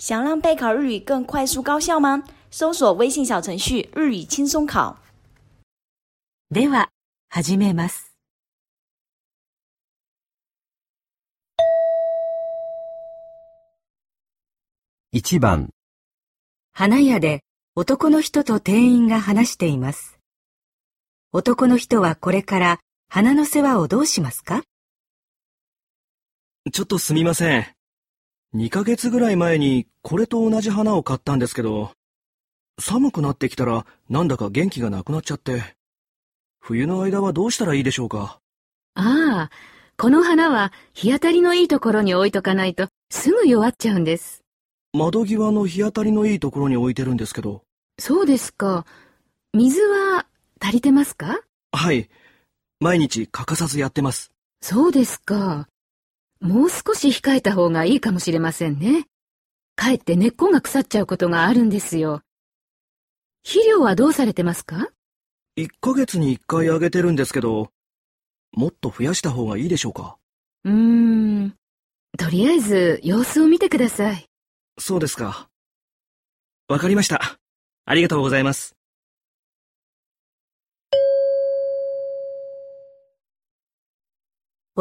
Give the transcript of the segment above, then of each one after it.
想让备考日语更快速高效吗？搜索微信小程序“日语轻松考”。では、始めます。1番、花屋で男の人と店員が話しています。男の人はこれから花の世話をどうしますか？ちょっとすみません。2ヶ月ぐらい前にこれと同じ花を買ったんですけど、寒くなってきたらなんだか元気がなくなっちゃって、冬の間はどうしたらいいでしょうか？ああ、この花は日当たりのいいところに置いとかないとすぐ弱っちゃうんです。窓際の日当たりのいいところに置いてるんですけど。そうですか。水は足りてますか？はい。毎日欠かさずやってます。そうですか。もう少し控えた方がいいかもしれませんね。かえって根っこが腐っちゃうことがあるんですよ。肥料はどうされてますか？1ヶ月に1回あげてるんですけど、もっと増やした方がいいでしょうか？うーん。とりあえず様子を見てください。そうですか。わかりました。ありがとうございます。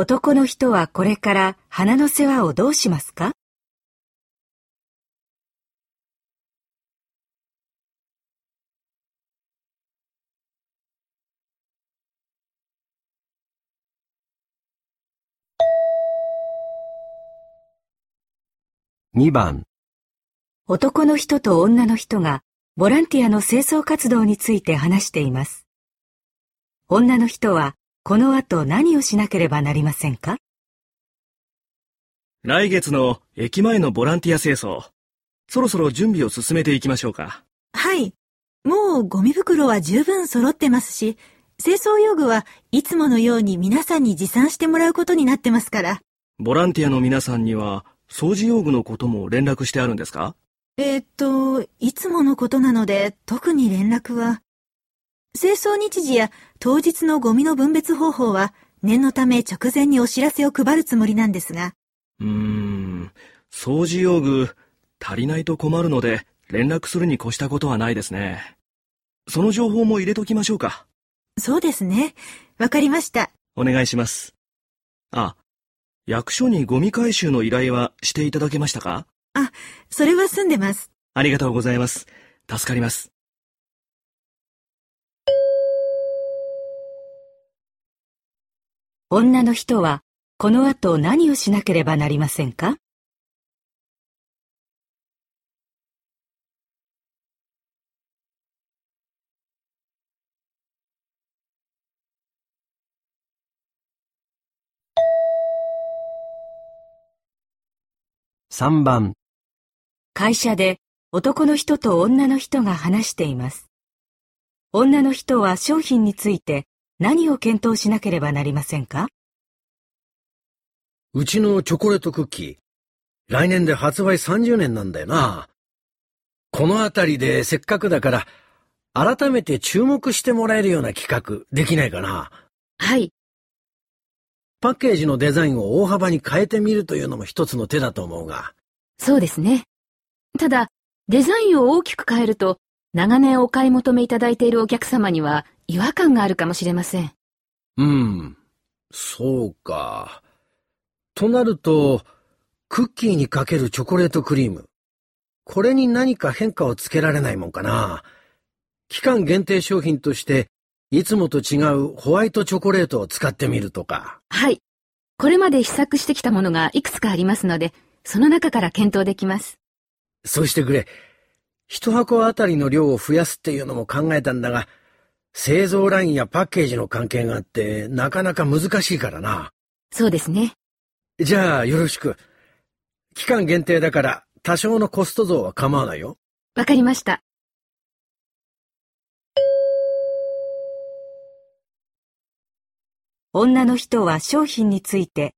男の人はこれから花の世話をどうしますか？2番、男の人と女の人がボランティアの清掃活動について話しています。女の人はこの後何をしなければなりませんか？来月の駅前のボランティア清掃。そろそろ準備を進めていきましょうか。はい。もうゴミ袋は十分揃ってますし、清掃用具はいつものように皆さんに持参してもらうことになってますから。ボランティアの皆さんには、掃除用具のことも連絡してあるんですか？えーっと、いつものことなので特に連絡は。清掃日時や当日のゴミの分別方法は念のため直前にお知らせを配るつもりなんですが。うーん、掃除用具足りないと困るので連絡するに越したことはないですね。その情報も入れときましょうか。そうですね。わかりました。お願いします。あ、役所にゴミ回収の依頼はしていただけましたか？それは済んでます。ありがとうございます。助かります。女の人はこの後何をしなければなりませんか？3番、会社で男の人と女の人が話しています。女の人は商品について何を検討しなければなりませんか？うちのチョコレートクッキー、来年で発売30年なんだよな。このあたりでせっかくだから、改めて注目してもらえるような企画、できないかな。はい。パッケージのデザインを大幅に変えてみるというのも一つの手だと思うが。そうですね。ただ、デザインを大きく変えると、長年お買い求めいただいているお客様には違和感があるかもしれません。うん、そうか。となると、クッキーにかけるチョコレートクリーム。これに何か変化をつけられないもんかな。期間限定商品として、いつもと違うホワイトチョコレートを使ってみるとか。はい。これまで試作してきたものがいくつかありますので、その中から検討できます。そうしてくれ。一箱あたりの量を増やすっていうのも考えたんだが、製造ラインやパッケージの関係があって、なかなか難しいからな。そうですね。じゃあ、よろしく。期間限定だから、多少のコスト増は構わないよ。わかりました。女の人は商品について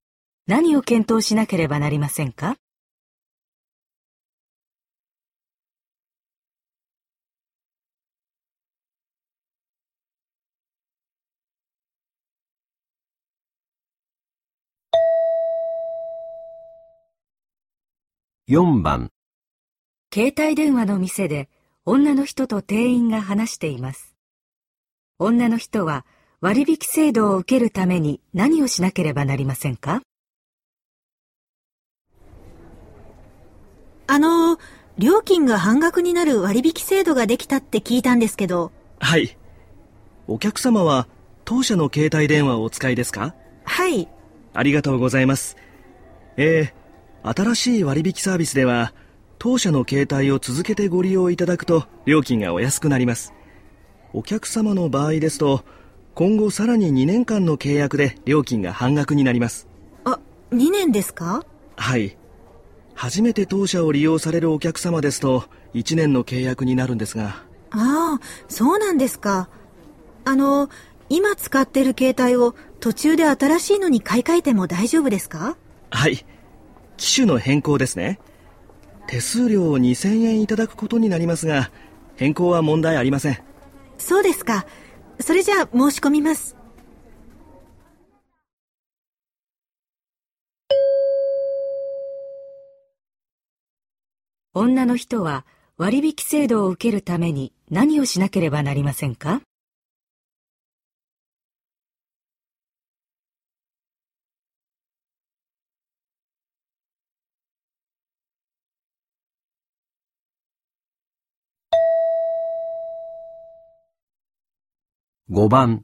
何を検討しなければなりませんか？4番、携帯電話の店で女の人と店員が話しています。女の人は割引制度を受けるために何をしなければなりませんか？あの、料金が半額になる割引制度ができたって聞いたんですけど。はい。お客様は当社の携帯電話をお使いですか？はい。ありがとうございます。えー、新しい割引サービスでは、当社の携帯を続けてご利用いただくと料金がお安くなります。お客様の場合ですと、今後さらに2年間の契約で料金が半額になります。あ、2年ですか？はい。初めて当社を利用されるお客様ですと、1年の契約になるんですが。ああ、そうなんですか。あの、今使ってる携帯を途中で新しいのに買い替えても大丈夫ですか？はい。機種の変更ですね。手数料を2000円いただくことになりますが、変更は問題ありません。そうですか。それじゃあ申し込みます。女の人は割引制度を受けるために何をしなければなりませんか？5番、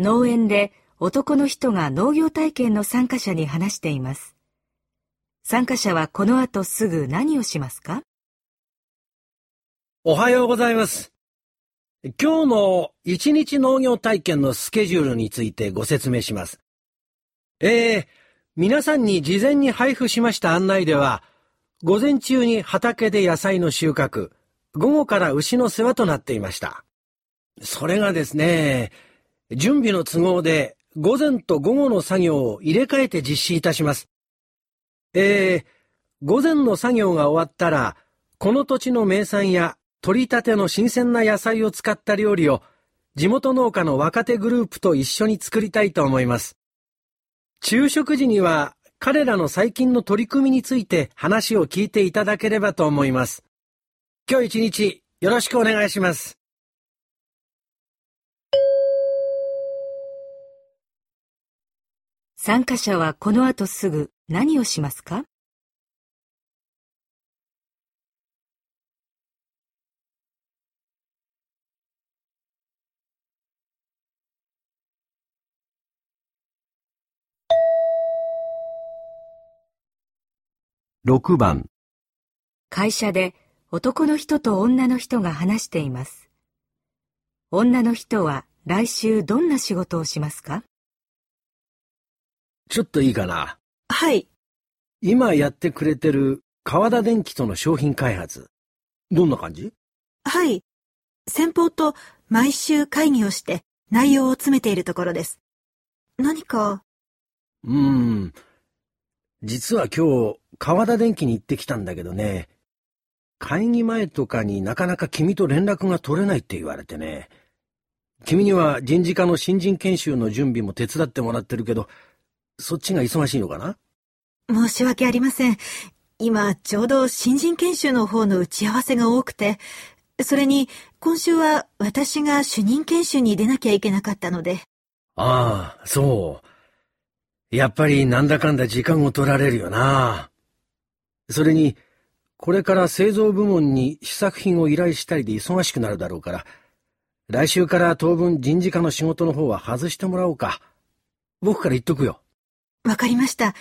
農園で男の人が農業体験の参加者に話しています。参加者はこの後すぐ何をしますか？おはようございます。今日の一日農業体験のスケジュールについてご説明します。えー、皆さんに事前に配布しました案内では、午前中に畑で野菜の収穫、午後から牛の世話となっていました。それがですね、準備の都合で午前と午後の作業を入れ替えて実施いたします。えー、午前の作業が終わったら、この土地の名産や取り立ての新鮮な野菜を使った料理を地元農家の若手グループと一緒に作りたいと思います。昼食時には彼らの最近の取り組みについて話を聞いていただければと思います。今日一日よろしくお願いします。参加者はこの後すぐ何をしますか？6番、会社で男の人と女の人が話しています。女の人は来週どんな仕事をしますか？ちょっといいかな？はい。今やってくれてる川田電機との商品開発。どんな感じ？はい。先方と毎週会議をして内容を詰めているところです。何か、うーん。実は今日、川田電機に行ってきたんだけどね、会議前とかになかなか君と連絡が取れないって言われてね。君には人事課の新人研修の準備も手伝ってもらってるけど、そっちが忙しいのかな？申し訳ありません。今、ちょうど新人研修の方の打ち合わせが多くて、それに、今週は私が主任研修に出なきゃいけなかったので、ああ、そう。やっぱりなんだかんだ時間を取られるよな。それに、これから製造部門に試作品を依頼したりで忙しくなるだろうから、来週から当分人事課の仕事の方は外してもらおうか。僕から言っとくよ。わかりました。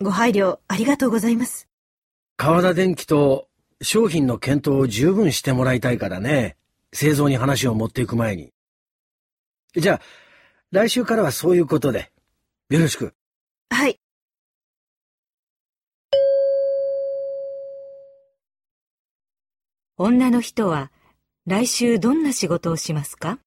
ご配慮ありがとうございます。川田電機と商品の検討を十分してもらいたいからね。製造に話を持っていく前に。じゃあ、来週からはそういうことで。よろしく。はい。女の人は来週どんな仕事をしますか？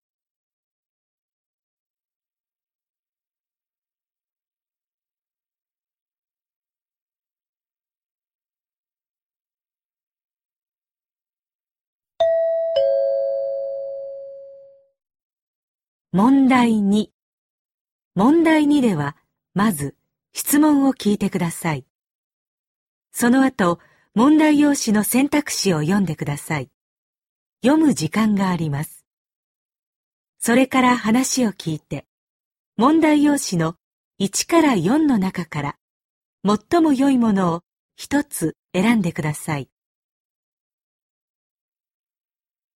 問題2問題2では、まず質問を聞いてください。その後、問題用紙の選択肢を読んでください。読む時間があります。それから話を聞いて、問題用紙の1から4の中から最も良いものを一つ選んでください。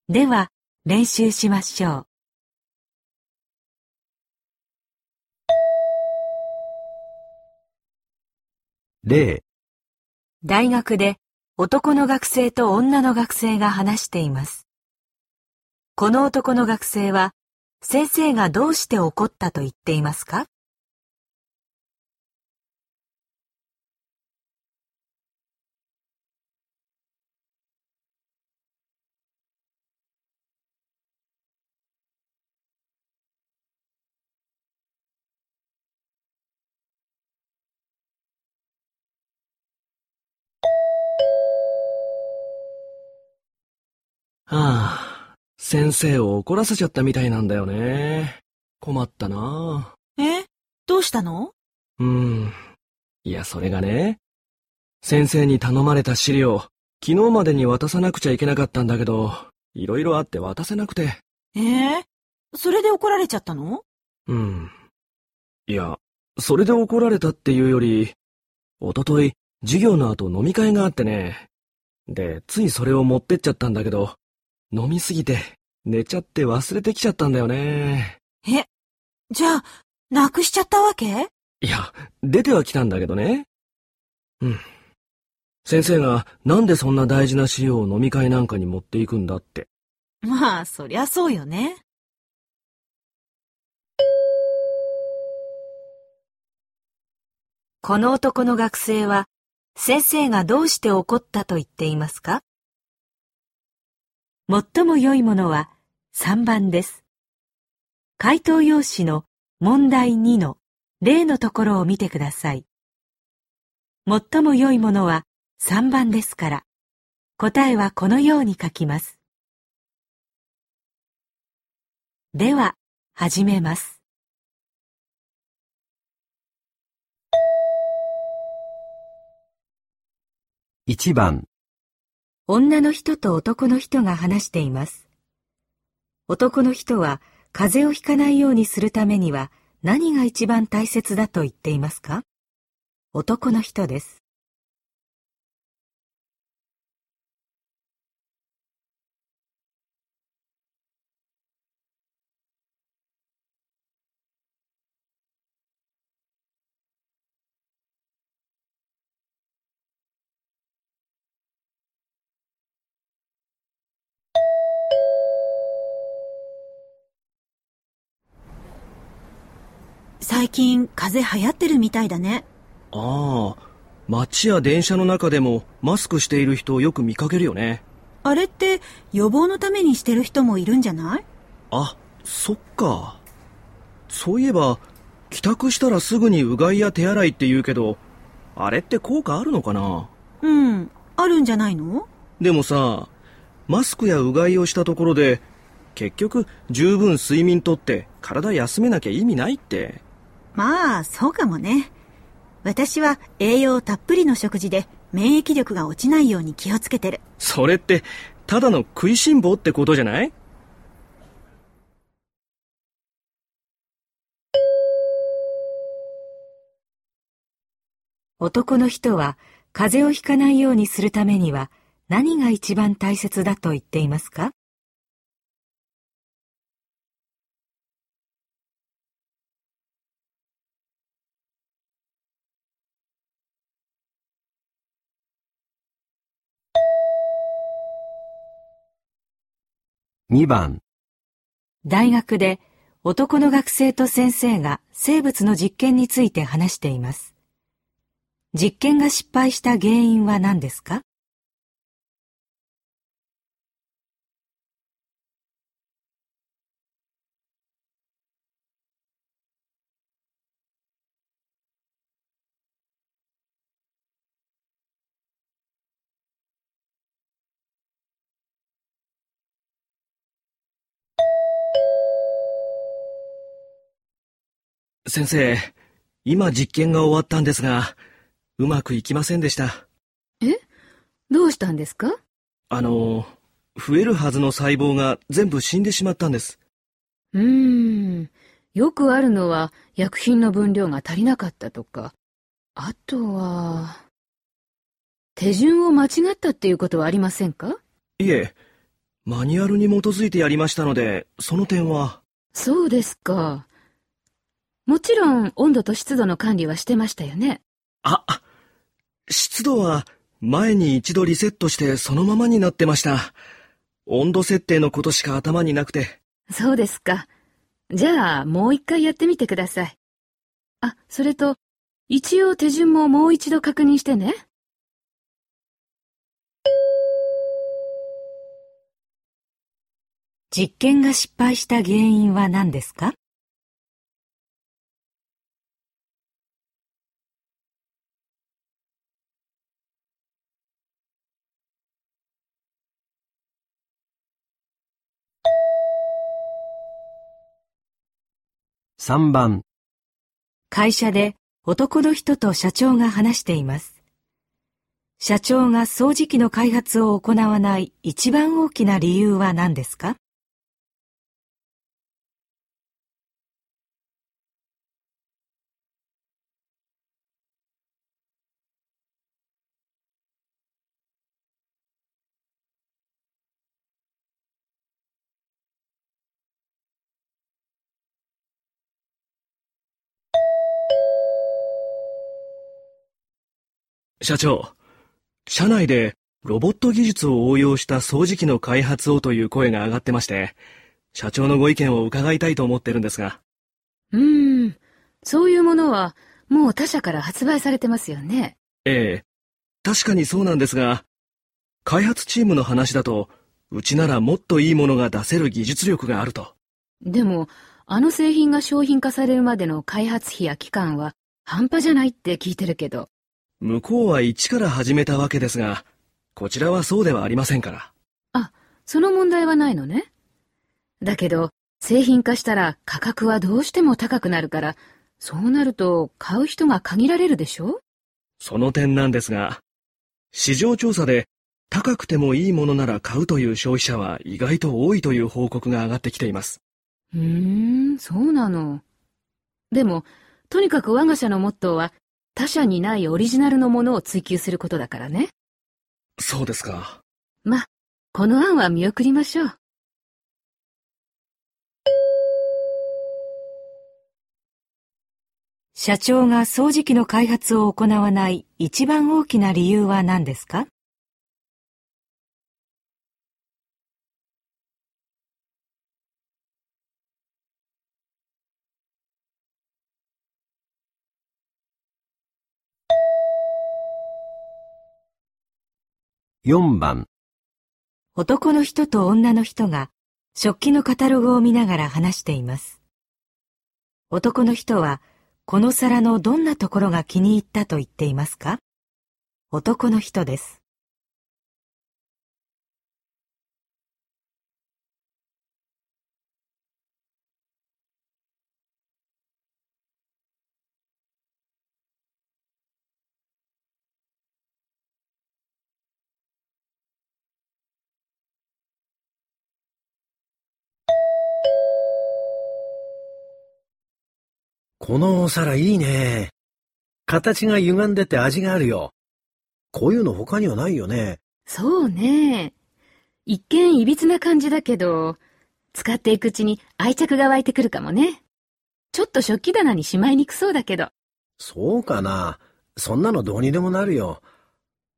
では、練習しましょう。例、大学で男の学生と女の学生が話しています。この男の学生は先生がどうして怒ったと言っていますか？あ、先生を怒らせちゃったみたいなんだよね。困ったなえ？どうしたの？うーん。いや、それがね、先生に頼まれた資料、昨日までに渡さなくちゃいけなかったんだけど、いろいろあって渡せなくて。ええ？それで怒られちゃったの？うん。いや、それで怒られたっていうより、おととい、授業の後飲み会があってね。で、ついそれを持ってっちゃったんだけど、飲みすぎて、寝ちゃって忘れてきちゃったんだよね。えじゃあ、なくしちゃったわけ？いや、出ては来たんだけどね。うん。先生がなんでそんな大事な資料を飲み会なんかに持っていくんだって。まあ、そりゃそうよね。この男の学生は先生がどうして怒ったと言っていますか？最も良いものは3番です。回答用紙の問題2の例のところを見てください。最も良いものは3番ですから、答えはこのように書きます。では、始めます。1番、女の人と男の人が話しています。男の人は風邪をひかないようにするためには何が一番大切だと言っていますか？男の人です。最近、風邪流行ってるみたいだね。ああ、街や電車の中でもマスクしている人をよく見かけるよね。あれって予防のためにしてる人もいるんじゃない？あ、そっか。そういえば、帰宅したらすぐにうがいや手洗いって言うけど、あれって効果あるのかな？うん、あるんじゃないの？でもさ、マスクやうがいをしたところで、結局十分睡眠とって体休めなきゃ意味ないって。まあ、そうかもね。私は栄養たっぷりの食事で免疫力が落ちないように気をつけてる。それって、ただの食いしん坊ってことじゃない？男の人は風邪をひかないようにするためには何が一番大切だと言っていますか？2番、大学で男の学生と先生が生物の実験について話しています。実験が失敗した原因は何ですか？先生、今実験が終わったんですが、うまくいきませんでした。どうしたんですか？あの、増えるはずの細胞が全部死んでしまったんです。うーん。よくあるのは薬品の分量が足りなかったとか。あとは、手順を間違ったっていうことはありませんか？いえ、マニュアルに基づいてやりましたので、その点は。そうですか。もちろん温度と湿度の管理はしてましたよね。あ、湿度は前に一度リセットしてそのままになってました。温度設定のことしか頭になくて。そうですか。じゃあ、もう一回やってみてください。あ、それと、一応手順ももう一度確認してね。実験が失敗した原因は何ですか？3番、会社で男の人と社長が話しています。社長が掃除機の開発を行わない一番大きな理由は何ですか？社長、社内でロボット技術を応用した掃除機の開発をという声が上がってまして、社長のご意見を伺いたいと思ってるんですが。うーん。そういうものは、もう他社から発売されてますよね。ええ、確かにそうなんですが、開発チームの話だと、うちならもっといいものが出せる技術力があると。でも、あの製品が商品化されるまでの開発費や期間は半端じゃないって聞いてるけど。向こうは一から始めたわけですが、こちらはそうではありませんから。あ、その問題はないのね。だけど、製品化したら価格はどうしても高くなるから、そうなると買う人が限られるでしょ？その点なんですが、市場調査で高くてもいいものなら買うという消費者は意外と多いという報告が上がってきています。うーん、そうなの。でも、とにかく我が社のモットーは、他社にないオリジナルのものを追求することだからね。そうですか。ま、この案は見送りましょう。社長が掃除機の開発を行わない一番大きな理由は何ですか？4番、男の人と女の人が食器のカタログを見ながら話しています。男の人はこの皿のどんなところが気に入ったと言っていますか？男の人です。このお皿いいね。形が歪んでて味があるよ。こういうの他にはないよね。そうね。一見いびつな感じだけど、使っていくうちに愛着が湧いてくるかもね。ちょっと食器棚にしまいにくそうだけど。そうかな。そんなのどうにでもなるよ。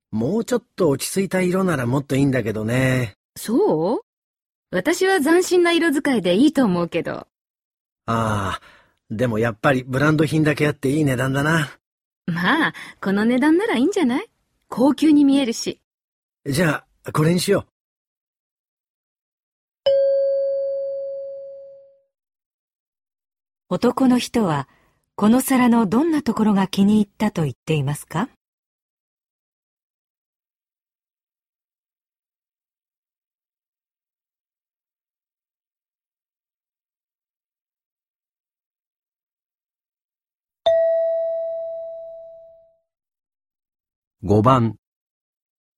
もうちょっと落ち着いた色ならもっといいんだけどね。そう？私は斬新な色使いでいいと思うけど。ああ、でもやっぱりブランド品だけあっていい値段だな。まあ、この値段ならいいんじゃない？高級に見えるし。じゃあ、これにしよ男の人はこの皿のどんなところが気に入ったと言っていますか？5番、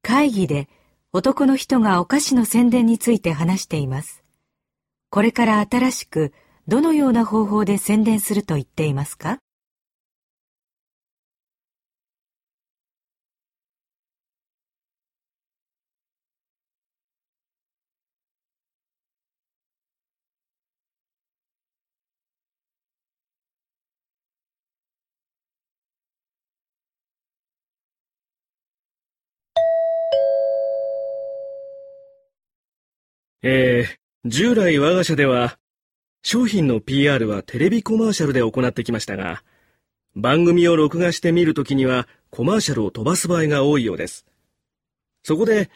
会議で男の人がお菓子の宣伝について話しています。これから新しくどのような方法で宣伝すると言っていますか？えー、従来我が社では、商品の PR はテレビコマーシャルで行ってきましたが、番組を録画して見るときにはコマーシャルを飛ばす場合が多いようです。そこで、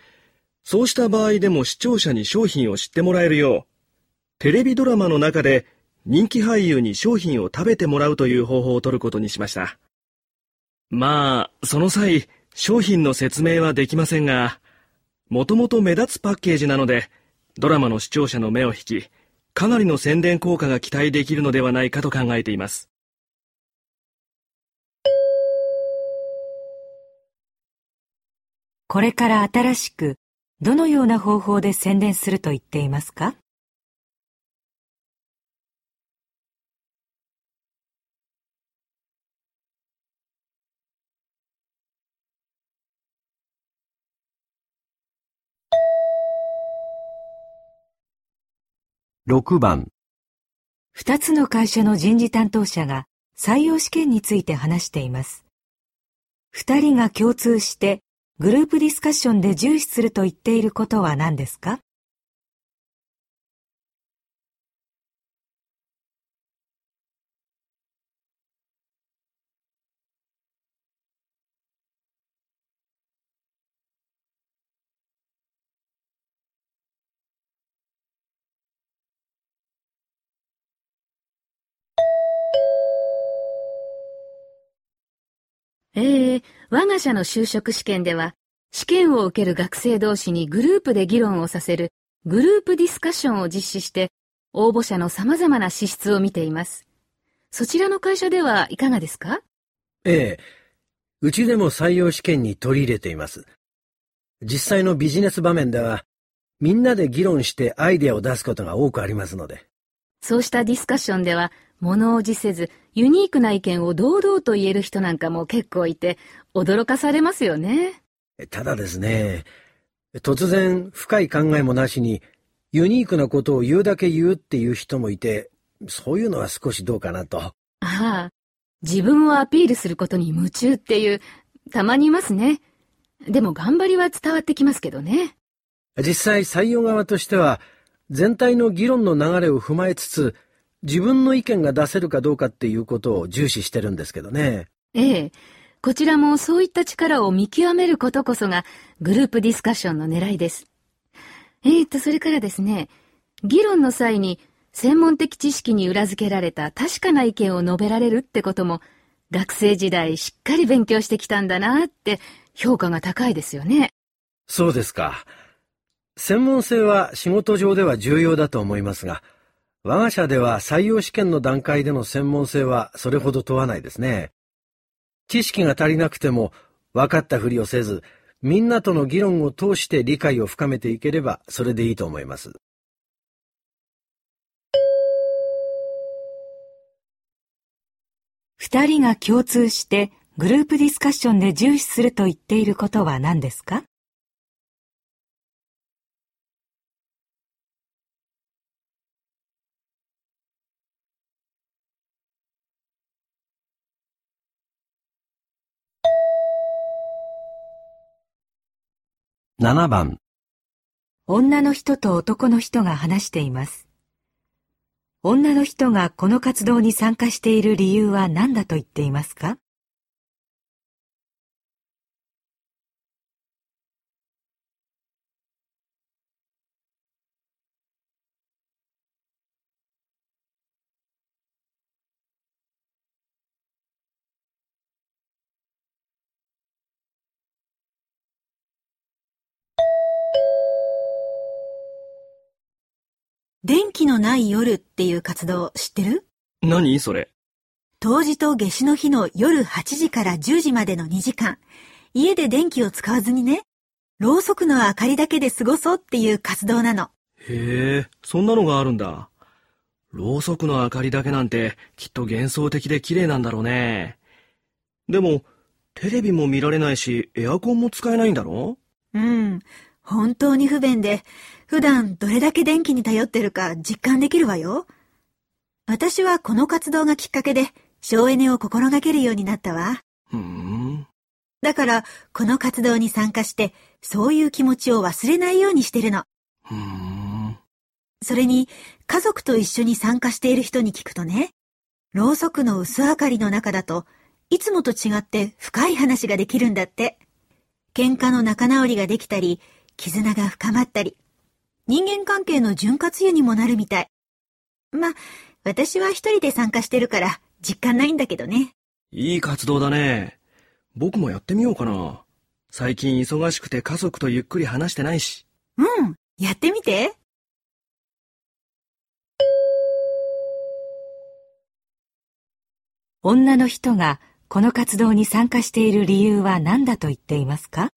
そうした場合でも視聴者に商品を知ってもらえるよう、テレビドラマの中で人気俳優に商品を食べてもらうという方法を取ることにしました。まあ、その際、商品の説明はできませんが、もともと目立つパッケージなので、ドラマの視聴者の目を引き、かなりの宣伝効果が期待できるのではないかと考えています。これから新しくどのような方法で宣伝すると言っていますか？6番、2つの会社の人事担当者が採用試験について話しています。2人が共通してグループディスカッションで重視すると言っていることは何ですか？ええ我が社の就職試験では、試験を受ける学生同士にグループで議論をさせるグループディスカッションを実施して、応募者の様々な資質を見ています。そちらの会社ではいかがですか？ええ。うちでも採用試験に取り入れています。実際のビジネス場面では、みんなで議論してアイデアを出すことが多くありますので。そうしたディスカッションでは、物おじせず、ユニークな意見を堂々と言える人なんかも結構いて、驚かされますよね。ただですね、突然深い考えもなしに、ユニークなことを言うだけ言うっていう人もいて、そういうのは少しどうかなと。ああ、自分をアピールすることに夢中っていう、たまにいますね。でも頑張りは伝わってきますけどね。実際採用側としては、全体の議論の流れを踏まえつつ、自分の意見が出せるかどうかっていうことを重視してるんですけどね。ええ。こちらもそういった力を見極めることこそがグループディスカッションの狙いです。えー、っと、それからですね、議論の際に専門的知識に裏付けられた確かな意見を述べられるってことも、学生時代しっかり勉強してきたんだなって評価が高いですよね。そうですか。専門性は仕事上では重要だと思いますが、我が社では採用試験の段階での専門性はそれほど問わないですね。知識が足りなくても分かったふりをせず、みんなとの議論を通して理解を深めていければそれでいいと思います。二人が共通してグループディスカッションで重視すると言っていることは何ですか？7番、女の人と男の人が話しています。女の人がこの活動に参加している理由は何だと言っていますか？電気のない夜っていう活動知ってる？何それ？冬至と夏至の日の夜8時から10時までの2時間、家で電気を使わずにね、ろうそくの明かりだけで過ごそうっていう活動なの。へえ、そんなのがあるんだ。ろうそくの明かりだけなんてきっと幻想的で綺麗なんだろうね。でも、テレビも見られないし、エアコンも使えないんだろ？うん。本当に不便で、普段どれだけ電気に頼ってるか実感できるわよ。私はこの活動がきっかけで省エネを心がけるようになったわ。ふーん。だから、この活動に参加して、そういう気持ちを忘れないようにしてるの。ふーん。それに、家族と一緒に参加している人に聞くとね、ろうそくの薄明かりの中だと、いつもと違って深い話ができるんだって。喧嘩の仲直りができたり、絆が深まったり、人間関係の潤滑油にもなるみたい。ま、私は一人で参加してるから実感ないんだけどね。いい活動だね。僕もやってみようかな。最近忙しくて家族とゆっくり話してないし。うん、やってみて。女の人がこの活動に参加している理由は何だと言っていますか？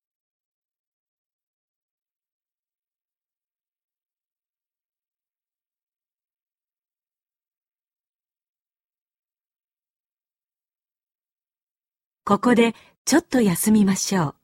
ここでちょっと休みましょう。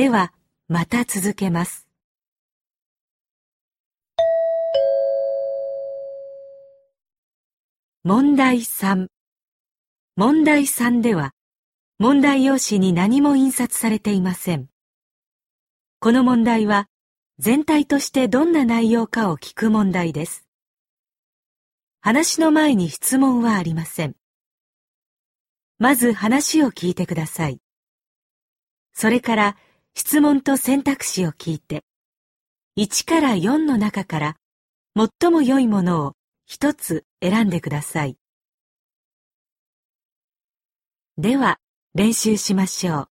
では、また続けます。問題3問題3では、問題用紙に何も印刷されていません。この問題は、全体としてどんな内容かを聞く問題です。話の前に質問はありません。まず話を聞いてください。それから質問と選択肢を聞いて、1から4の中から最も良いものを一つ選んでください。では、練習しましょう。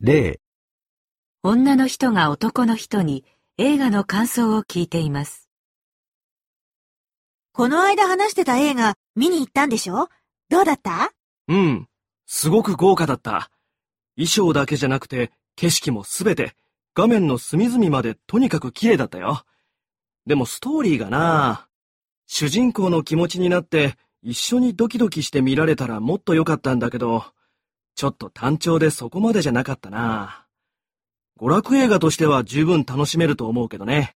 例、女の人が男の人に映画の感想を聞いています。この間話してた映画見に行ったんでしょ？どうだった？うん。すごく豪華だった。衣装だけじゃなくて、景色もすべて、画面の隅々までとにかく綺麗だったよ。でもストーリーがな主人公の気持ちになって、一緒にドキドキして見られたらもっと良かったんだけど、ちょっと単調でそこまでじゃなかったな娯楽映画としては十分楽しめると思うけどね。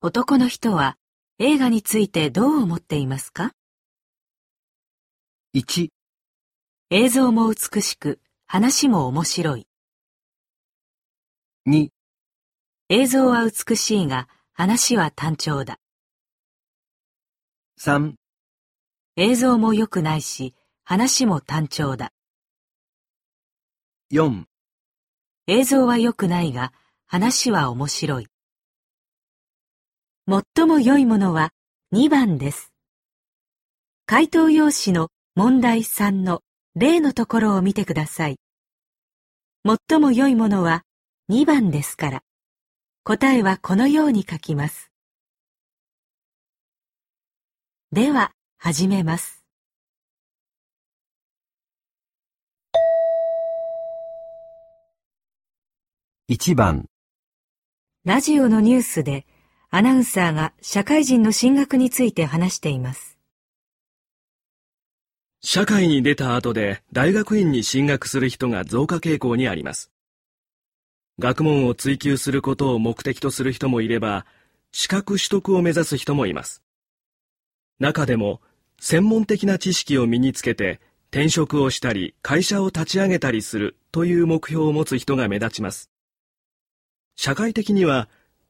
男の人は映画についてどう思っていますか？1、映像も美しく、話も面白い。2、映像は美しいが、話は単調だ。3、映像も良くないし、話も単調だ。4、映像は良くないが、話は面白い。最も良いものは2番です。回答用紙の問題3の例のところを見てください。最も良いものは2番ですから、答えはこのように書きます。では、始めます。1番、ラジオのニュースでアナウンサーが社会人の進学について話しています。社会に出た後で大学院に進学する人が増加傾向にあります。学問を追求することを目的とする人もいれば、資格取得を目指す人もいます。中でも、専門的な知識を身につけて転職をしたり会社を立ち上げたりするという目標を持つ人が目立ちます。社会的には、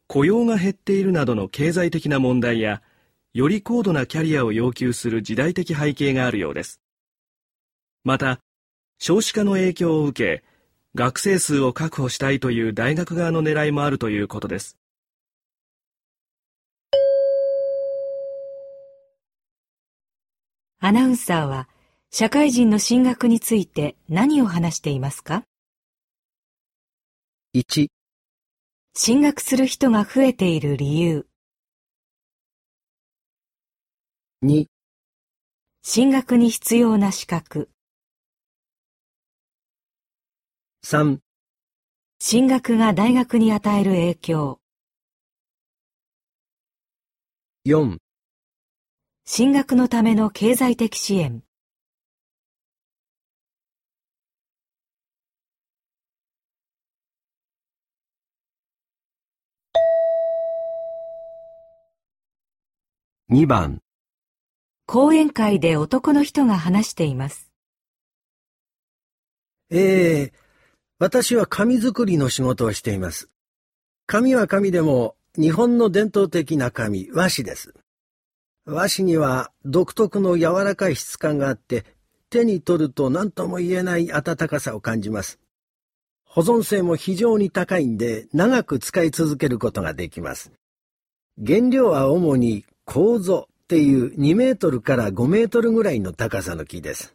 雇用が減っているなどの経済的な問題や、より高度なキャリアを要求する時代的背景があるようです。また、少子化の影響を受け、学生数を確保したいという大学側の狙いもあるということです。アナウンサーは社会人の進学について何を話していますか ?1 進学する人が増えている理由。2進学に必要な資格。3進学が大学に与える影響。4進学のための経済的支援2番講演会で男の人が話しています。ええ私は紙作りの仕事をしています。紙は紙でも日本の伝統的な紙、和紙です。和紙には独特の柔らかい質感があって、手に取ると何とも言えない温かさを感じます。保存性も非常に高いんで、長く使い続けることができます。原料は主に構造っていう2メートルから5メートルぐらいの高さの木です。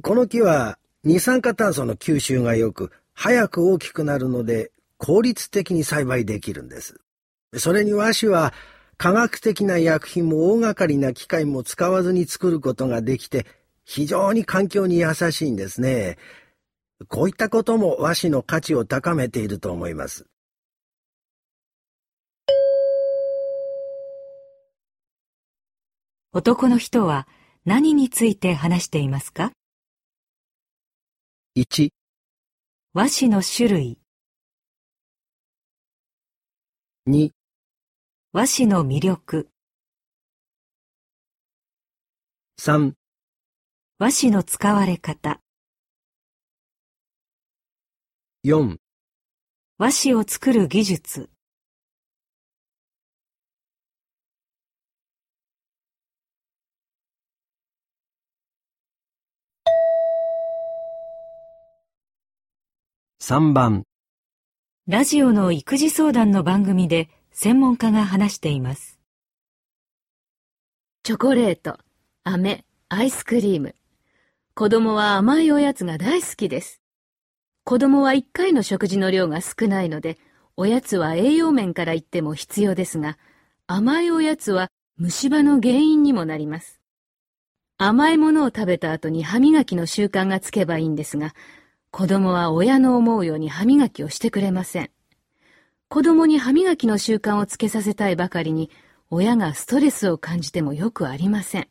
この木は二酸化炭素の吸収が良く、早く大きくなるので効率的に栽培できるんです。それに和紙は科学的な薬品も大掛かりな機械も使わずに作ることができて、非常に環境に優しいんですね。こういったことも和紙の価値を高めていると思います。男の人は何について話していますか ?1 和紙の種類。2和紙の魅力。3和紙の使われ方。4和紙を作る技術3番ラジオの育児相談の番組で専門家が話しています。チョコレート、飴、アイスクリーム。子供は甘いおやつが大好きです。子供は1回の食事の量が少ないので、おやつは栄養面から言っても必要ですが、甘いおやつは虫歯の原因にもなります。甘いものを食べた後に歯磨きの習慣がつけばいいんですが、子供は親の思うように歯磨きをしてくれません。子供に歯磨きの習慣をつけさせたいばかりに、親がストレスを感じてもよくありません。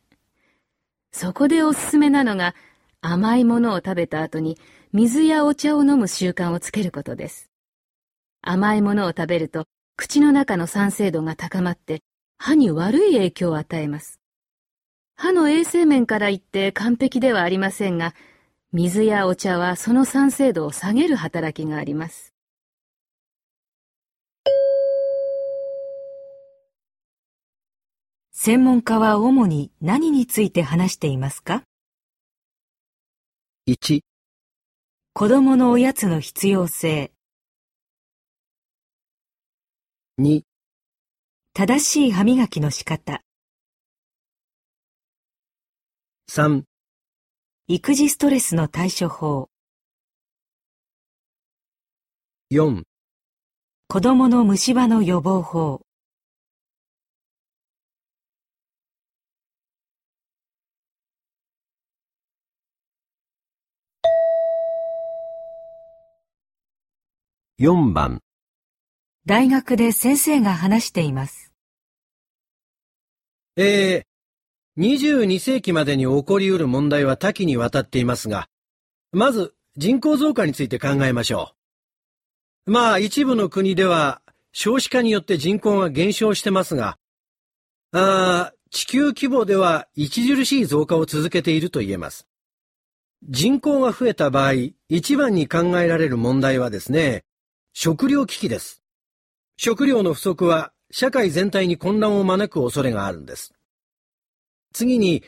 そこでおすすめなのが、甘いものを食べた後に水やお茶を飲む習慣をつけることです。甘いものを食べると口の中の酸性度が高まって歯に悪い影響を与えます。歯の衛生面から言って完璧ではありませんが、水やお茶はその酸性度を下げる働きがあります。専門家は主に何について話していますか ?1 子供のおやつの必要性。2正しい歯磨きの仕方。3育児ストレスの対処法。4子供の虫歯の予防法。4番。大学で先生が話しています。えー、22世紀までに起こり得る問題は多岐にわたっていますが、まず人口増加について考えましょう。まあ一部の国では少子化によって人口が減少してますが、あ地球規模では著しい増加を続けていると言えます。人口が増えた場合、一番に考えられる問題はですね、食糧危機です。食料の不足は社会全体に混乱を招く恐れがあるんです。次に、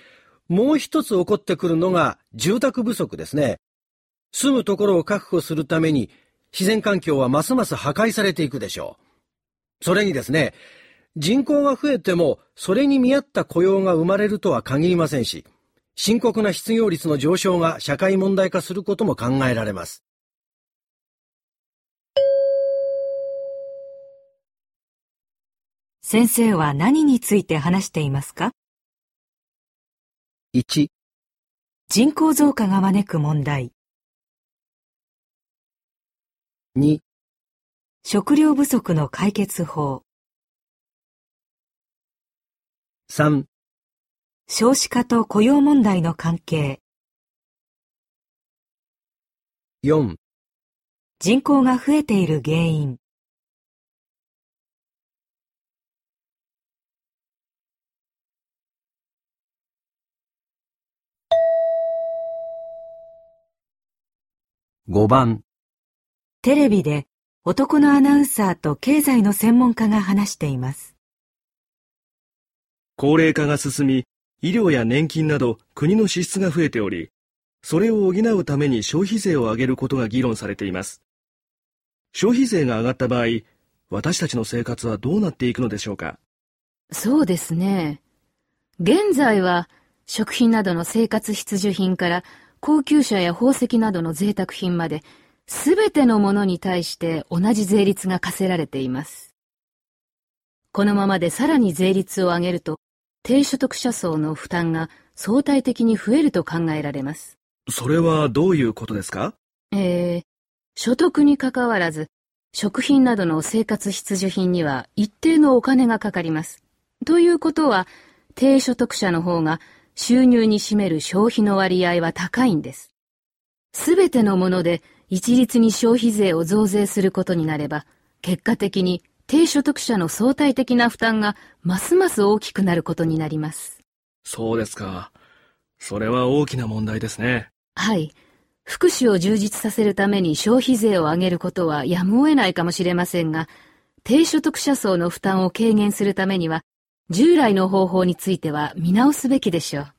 もう一つ起こってくるのが住宅不足ですね。住むところを確保するために自然環境はますます破壊されていくでしょう。それにですね、人口が増えてもそれに見合った雇用が生まれるとは限りませんし、深刻な失業率の上昇が社会問題化することも考えられます。先生は何について話していますか？?1 人口増加が招く問題。2食料不足の解決法。3少子化と雇用問題の関係。4人口が増えている原因5番テレビで男のアナウンサーと経済の専門家が話しています。高齢化が進み、医療や年金など国の支出が増えており、それを補うために消費税を上げることが議論されています。消費税が上がった場合、私たちの生活はどうなっていくのでしょうかそうですね。現在は食品などの生活必需品から高級車や宝石などの贅沢品まで、すべてのものに対して同じ税率が課せられています。このままでさらに税率を上げると、低所得者層の負担が相対的に増えると考えられます。それはどういうことですか？えー、所得にかかわらず、食品などの生活必需品には一定のお金がかかります。ということは、低所得者の方が収入に占める消費の割合は高いんです。すべてのもので一律に消費税を増税することになれば、結果的に低所得者の相対的な負担がますます大きくなることになります。そうですか。それは大きな問題ですね。はい。福祉を充実させるために消費税を上げることはやむを得ないかもしれませんが、低所得者層の負担を軽減するためには、従来の方法については見直すべきでしょう。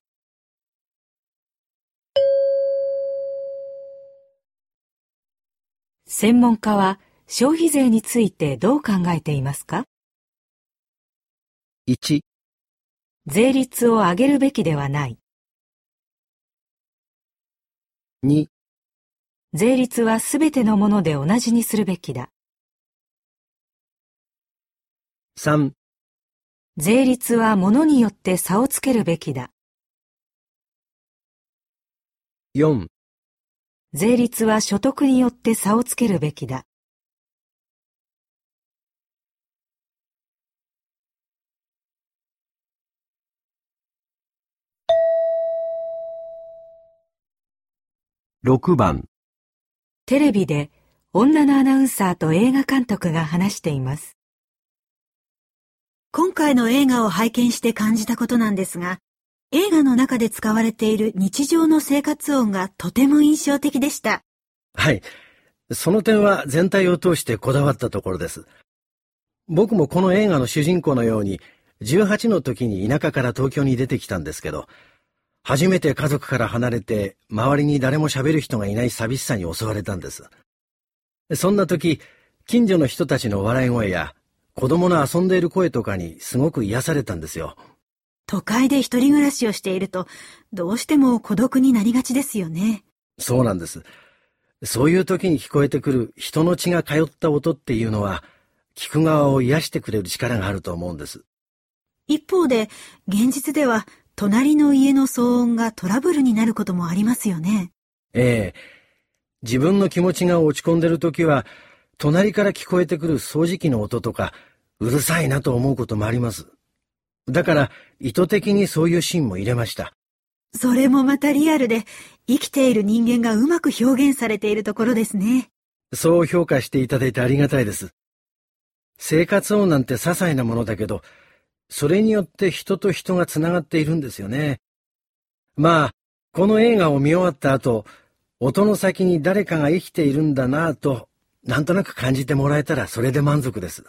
専門家は消費税についてどう考えていますか ?1 税率を上げるべきではない。2税率はすべてのもので同じにするべきだ。3税率は物によって差をつけるべきだ。4税率は所得によって差をつけるべきだ。6番テレビで女のアナウンサーと映画監督が話しています。今回の映画を拝見して感じたことなんですが、映画の中で使われている日常の生活音がとても印象的でした。はい。その点は全体を通してこだわったところです。僕もこの映画の主人公のように、18の時に田舎から東京に出てきたんですけど、初めて家族から離れて、周りに誰も喋る人がいない寂しさに襲われたんです。そんな時、近所の人たちの笑い声や、子供の遊んでいる声とかにすごく癒されたんですよ。都会で一人暮らしをしていると、どうしても孤独になりがちですよね。そうなんです。そういう時に聞こえてくる人の血が通った音っていうのは、聞く側を癒してくれる力があると思うんです。一方で、現実では、隣の家の騒音がトラブルになることもありますよね。ええ。自分の気持ちが落ち込んでる時は、隣から聞こえてくる掃除機の音とか、うるさいなと思うこともあります。だから、意図的にそういうシーンも入れました。それもまたリアルで、生きている人間がうまく表現されているところですね。そう評価していただいてありがたいです。生活音なんて些細なものだけど、それによって人と人がつながっているんですよね。まあ、この映画を見終わった後、音の先に誰かが生きているんだなぁとなんとなく感じてもらえたらそれで満足です。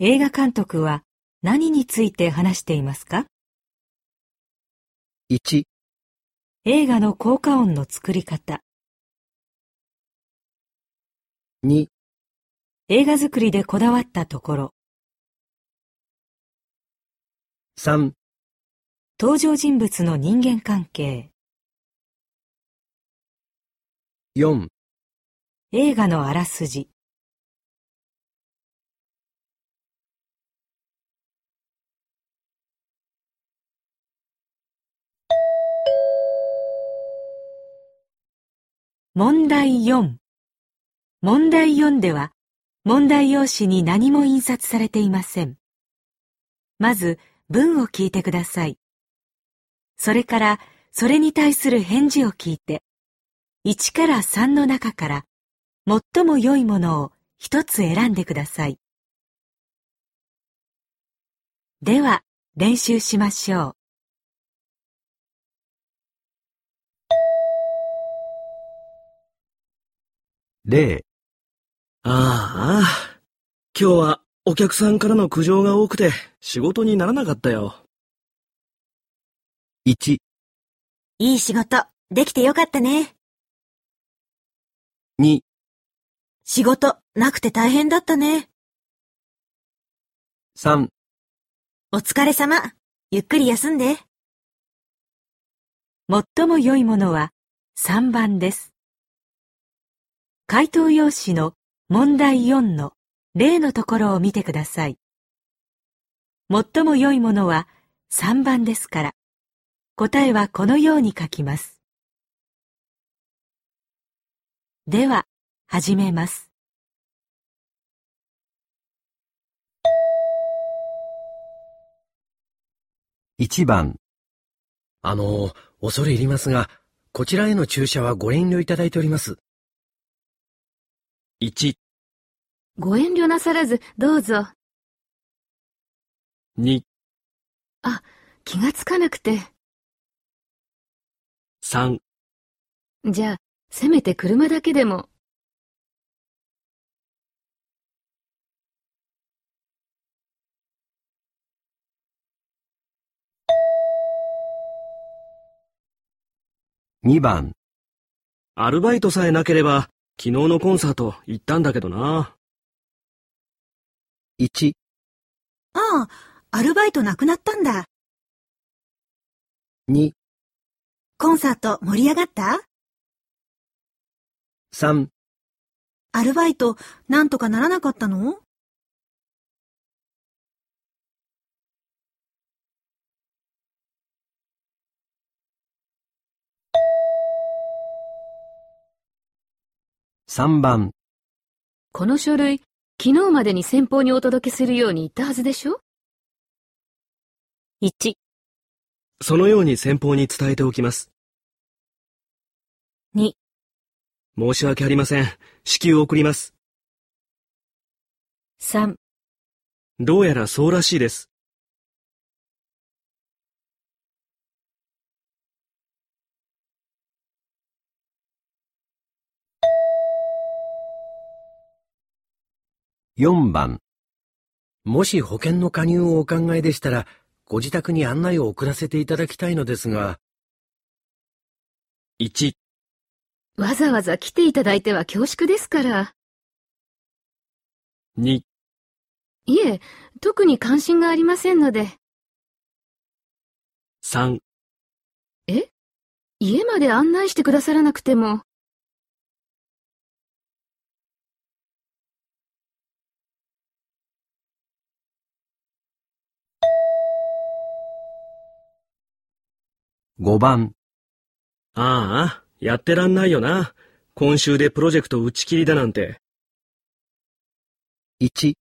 映画監督は何について話していますか ?1 映画の効果音の作り方。2映画作りでこだわったところ。3登場人物の人間関係、4、映画のあらすじ、問題4問題4では問題用紙に何も印刷されていません。まず文を聞いてください。それからそれに対する返事を聞いて1から3の中から最も良いものを一つ選んでください。では練習しましょう。例、ああ、今日はお客さんからの苦情が多くて仕事にならなかったよ。1、いい仕事、できてよかったね。2、仕事、なくて大変だったね。3、お疲れ様。ゆっくり休んで。最も良いものは3番です。回答用紙の問題4の例のところを見てください。最も良いものは3番ですから、答えはこのように書きます。では、始めます。1番、あの、恐れ入りますが、こちらへの注射はご遠慮いただいております。1、ご遠慮なさらず、どうぞ。2、気がつかなくて。3、じゃあ、せめて車だけでも。2番、アルバイトさえなければ昨日のコンサート行ったんだけどな。1、ああ、アルバイトなくなったんだ。2、コンサート盛り上がった？3、アルバイト、なんとかならなかったの？3番、この書類、昨日までに先方にお届けするように言ったはずでしょ？1、そのように先方に伝えておきます。2、申し訳ありません。至急送ります。3、どうやらそうらしいです。4番、もし保険の加入をお考えでしたら、ご自宅に案内を送らせていただきたいのですが、1、わざわざ来ていただいては恐縮ですから。2、いえ、特に関心がありませんので。3、え？家まで案内してくださらなくても。5番、ああ、やってらんないよな。今週でプロジェクト打ち切りだなんて。1、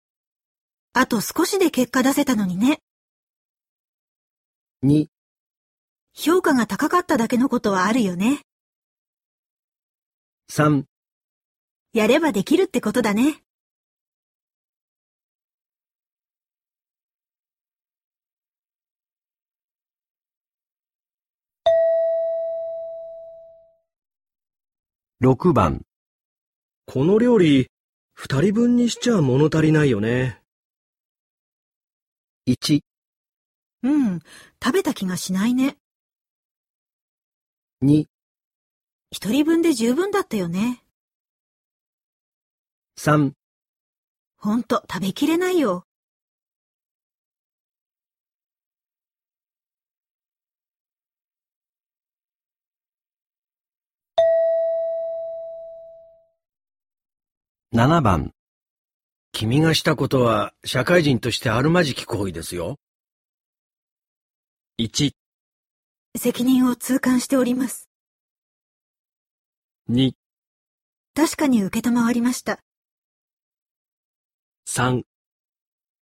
あと少しで結果出せたのにね。2、評価が高かっただけのことはあるよね。3、やればできるってことだね。6番、この料理、二人分にしちゃ物足りないよね。1、うん、食べた気がしないね。2、一人分で十分だったよね。3、ほんと、食べきれないよ。7番、君がしたことは社会人としてあるまじき行為ですよ。1、責任を痛感しております。2、確かに受けたまわりました。3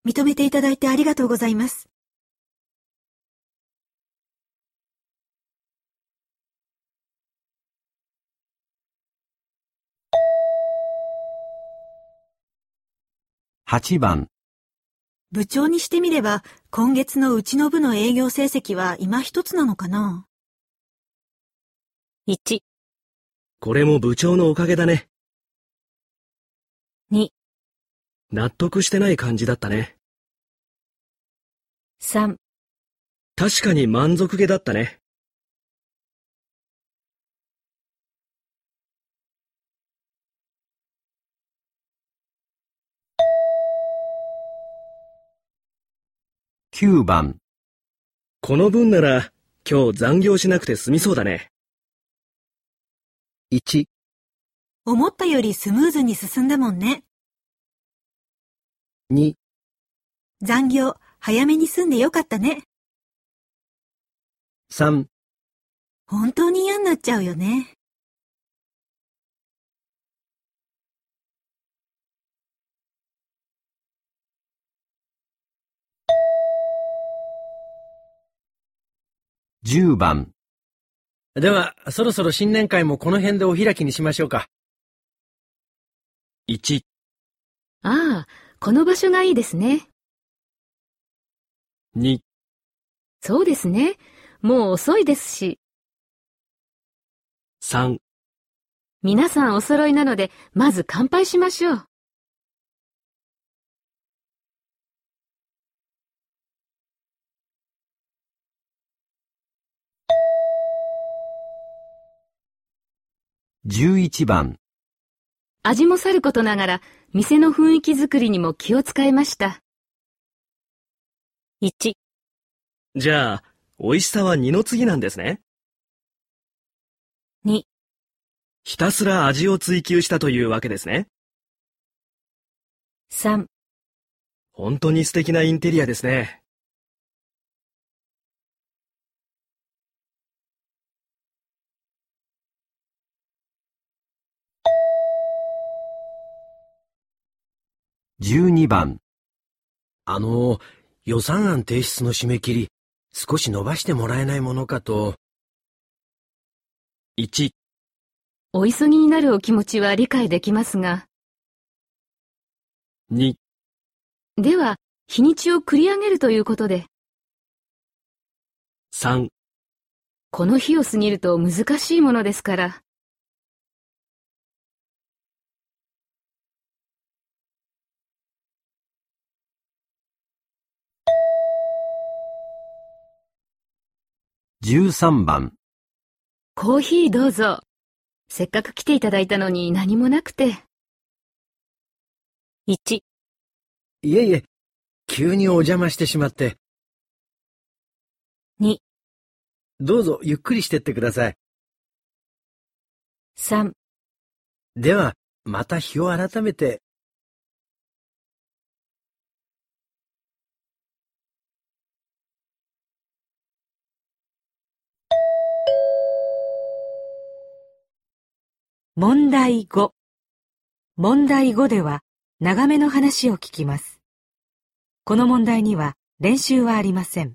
認めていただいてありがとうございます。8番、部長にしてみれば、今月のうちの部の営業成績は今一つなのかな？1、これも部長のおかげだね。2、納得してない感じだったね。3、確かに満足げだったね。9番、この分なら今日残業しなくて済みそうだね。1、思ったよりスムーズに進んだもんね。2、残業、早めに済んでよかったね。3、本当に嫌になっちゃうよね。10番、では、そろそろ新年会もこの辺でお開きにしましょうか。1、ああ、この場所がいいですね。2、そうですね。もう遅いですし、3皆さんお揃いなので、まず乾杯しましょう。11番、味もさることながら、店の雰囲気作りにも気を使いました。1、じゃあ、美味しさは二の次なんですね。2、ひたすら味を追求したというわけですね。3、本当に素敵なインテリアですね。12番、あの、予算案提出の締め切り、少し伸ばしてもらえないものかと。1、お急ぎになるお気持ちは理解できますが、2、では、日にちを繰り上げるということで、3この日を過ぎると難しいものですから、13番、コーヒーどうぞ。せっかく来ていただいたのに何もなくて。1、いえいえ、急にお邪魔してしまって。2、どうぞゆっくりしてってください。3、では、また日を改めて。問題5。問題5では長めの話を聞きます。この問題には練習はありません。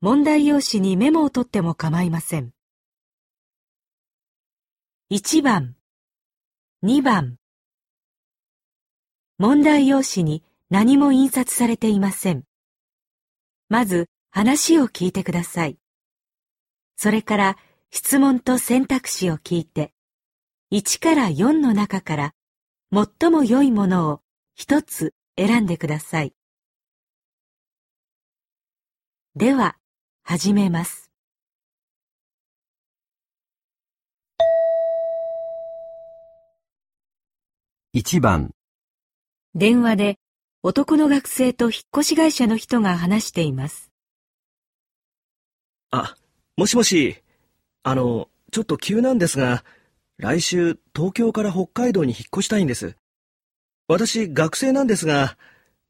問題用紙にメモを取っても構いません。1番、2番。問題用紙に何も印刷されていません。まず話を聞いてください。それから質問と選択肢を聞いて、1から4の中から最も良いものを一つ選んでください。では、始めます。1番、電話で男の学生と引っ越し会社の人が話しています。あ、もしもし。あの、ちょっと急なんですが、来週東京から北海道に引っ越したいんです。私、学生なんですが、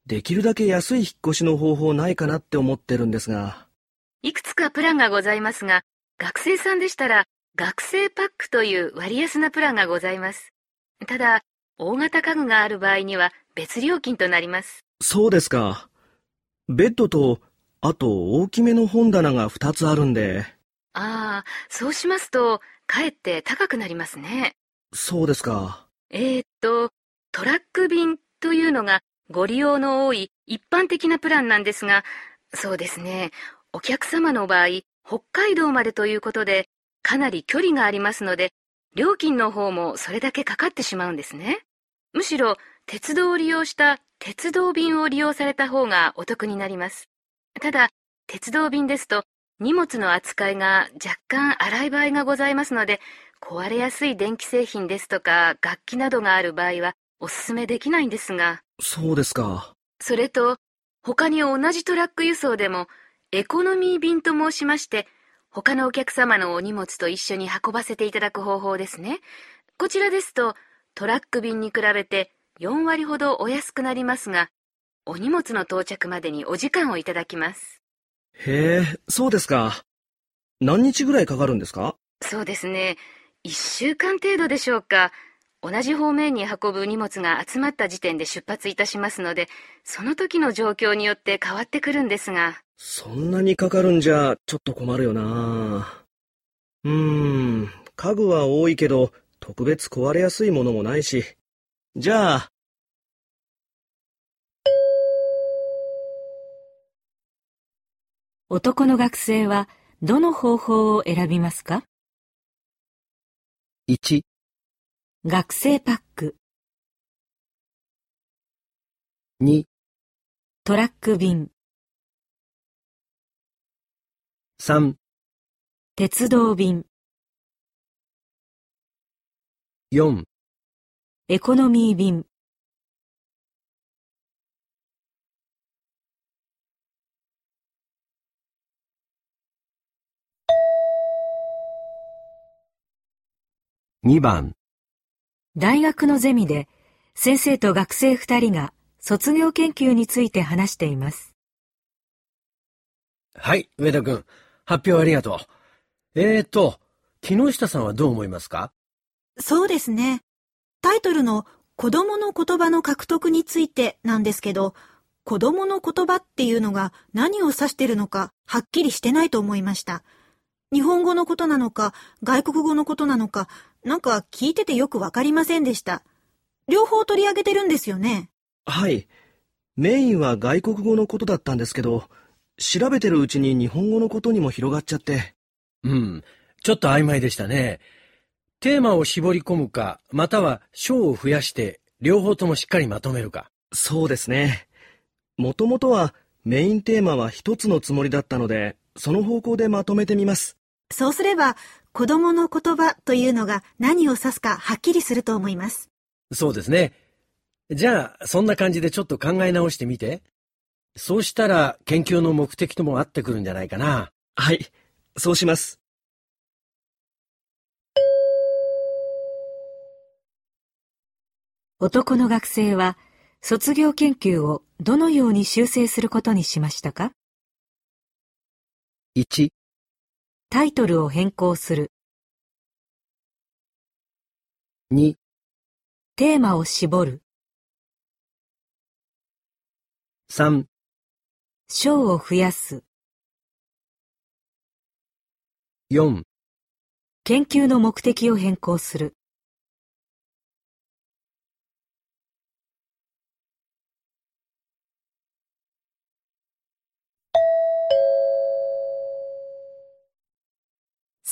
できるだけ安い引っ越しの方法ないかなって思ってるんですが。いくつかプランがございますが、学生さんでしたら、学生パックという割安なプランがございます。ただ、大型家具がある場合には別料金となります。そうですか。ベッドと、あと大きめの本棚が2つあるんで。ああ、そうしますと、かえって高くなりますね。そうですか。えー、っと、トラック便というのがご利用の多い一般的なプランなんですが、そうですね、お客様の場合、北海道までということで、かなり距離がありますので、料金の方もそれだけかかってしまうんですね。むしろ、鉄道を利用した鉄道便を利用された方がお得になります。ただ、鉄道便ですと、荷物の扱いが若干荒い場合がございますので、壊れやすい電気製品ですとか楽器などがある場合はおすすめできないんですが、そうですか。それと他に同じトラック輸送でもエコノミー便と申しまして他のお客様のお荷物と一緒に運ばせていただく方法ですね。こちらですとトラック便に比べて4割ほどお安くなりますが、お荷物の到着までにお時間をいただきます。へえ、そうですか。何日ぐらいかかるんですか？そうですね。一週間程度でしょうか。同じ方面に運ぶ荷物が集まった時点で出発いたしますので、その時の状況によって変わってくるんですが。そんなにかかるんじゃ、ちょっと困るよな。うーん、家具は多いけど、特別壊れやすいものもないし。じゃあ、男の学生はどの方法を選びますか？1、学生パック、2、トラック便、3、鉄道便、4、エコノミー便。2番、大学のゼミで先生と学生二人が卒業研究について話しています。はい、上田君。発表ありがとう。えーと、木下さんはどう思いますか？そうですね。タイトルの子供の言葉の獲得についてなんですけど、子供の言葉っていうのが何を指してるのかはっきりしてないと思いました。日本語のことなのか、外国語のことなのか、なんか聞いててよくわかりませんでした。両方取り上げてるんですよね。はい。メインは外国語のことだったんですけど、調べてるうちに日本語のことにも広がっちゃって。うん、ちょっと曖昧でしたね。テーマを絞り込むか、または章を増やして、両方ともしっかりまとめるか。そうですね。もともとはメインテーマは一つのつもりだったので、その方向でまとめてみます。そうすれば、子供の言葉というのが何を指すかはっきりすると思います。そうですね。じゃあ、そんな感じでちょっと考え直してみて。そうしたら、研究の目的とも合ってくるんじゃないかな。はい。そうします。男の学生は卒業研究をどのように修正することにしましたか？1、タイトルを変更する、2、テーマを絞る、3、章を増やす、4、研究の目的を変更する。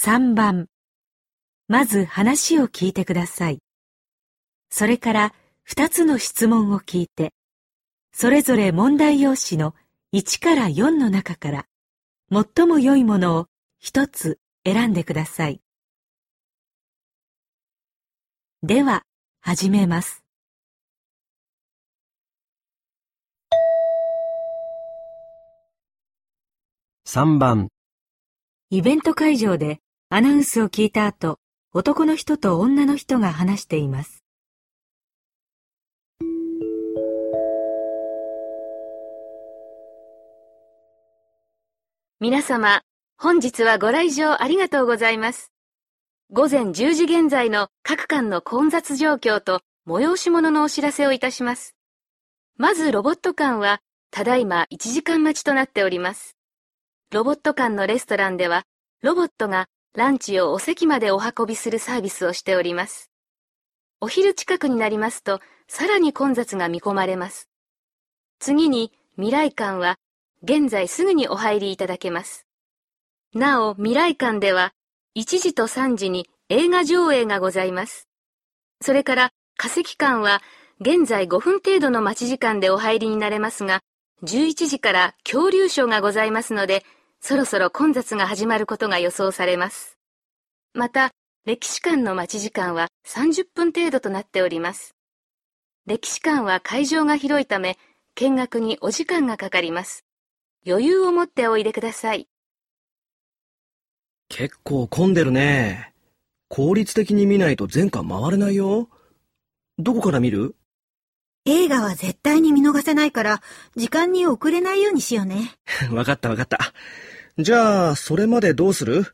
3番。まず話を聞いてください。それから2つの質問を聞いて、それぞれ問題用紙の1から4の中から最も良いものを一つ選んでください。では、始めます。3番、イベント会場でアナウンスを聞いた後、男の人と女の人が話しています。皆様、本日はご来場ありがとうございます。午前10時現在の各館の混雑状況と催し物のお知らせをいたします。まずロボット館は、ただいま1時間待ちとなっております。ロボット館のレストランでは、ロボットがランチをお席までお運びするサービスをしております。お昼近くになりますと、さらに混雑が見込まれます。次に、未来館は、現在すぐにお入りいただけます。なお、未来館では、1時と3時に映画上映がございます。それから、化石館は、現在5分程度の待ち時間でお入りになれますが、11時から恐竜ショーがございますので、そろそろ混雑が始まることが予想されます。また、歴史館の待ち時間は30分程度となっております。歴史館は会場が広いため、見学にお時間がかかります。余裕を持っておいでください。結構混んでるね。効率的に見ないと全巻回れないよ。どこから見る？映画は絶対に見逃せないから、時間に遅れないようにしようね。わかったわかった。じゃあ、それまでどうする？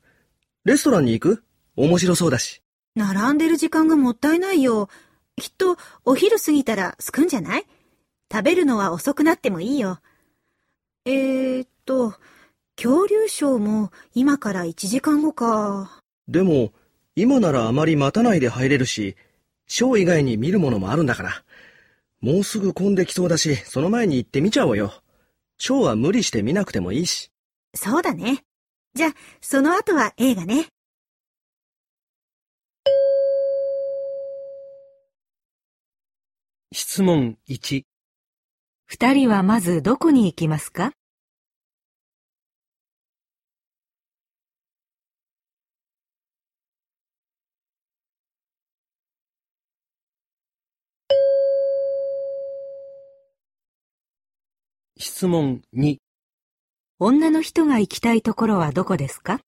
レストランに行く？面白そうだし。並んでる時間がもったいないよ。きっと、お昼過ぎたら着くんじゃない？食べるのは遅くなってもいいよ。えーっと、恐竜ショーも今から1時間後か。でも、今ならあまり待たないで入れるし、ショー以外に見るものもあるんだから。もうすぐ混んできそうだし、その前に行ってみちゃおうよ。ショーは無理して見なくてもいいし。そうだね。じゃあ、その後は映画ね。質問1、二人はまずどこに行きますか？質問2、女の人が行きたいところはどこですか？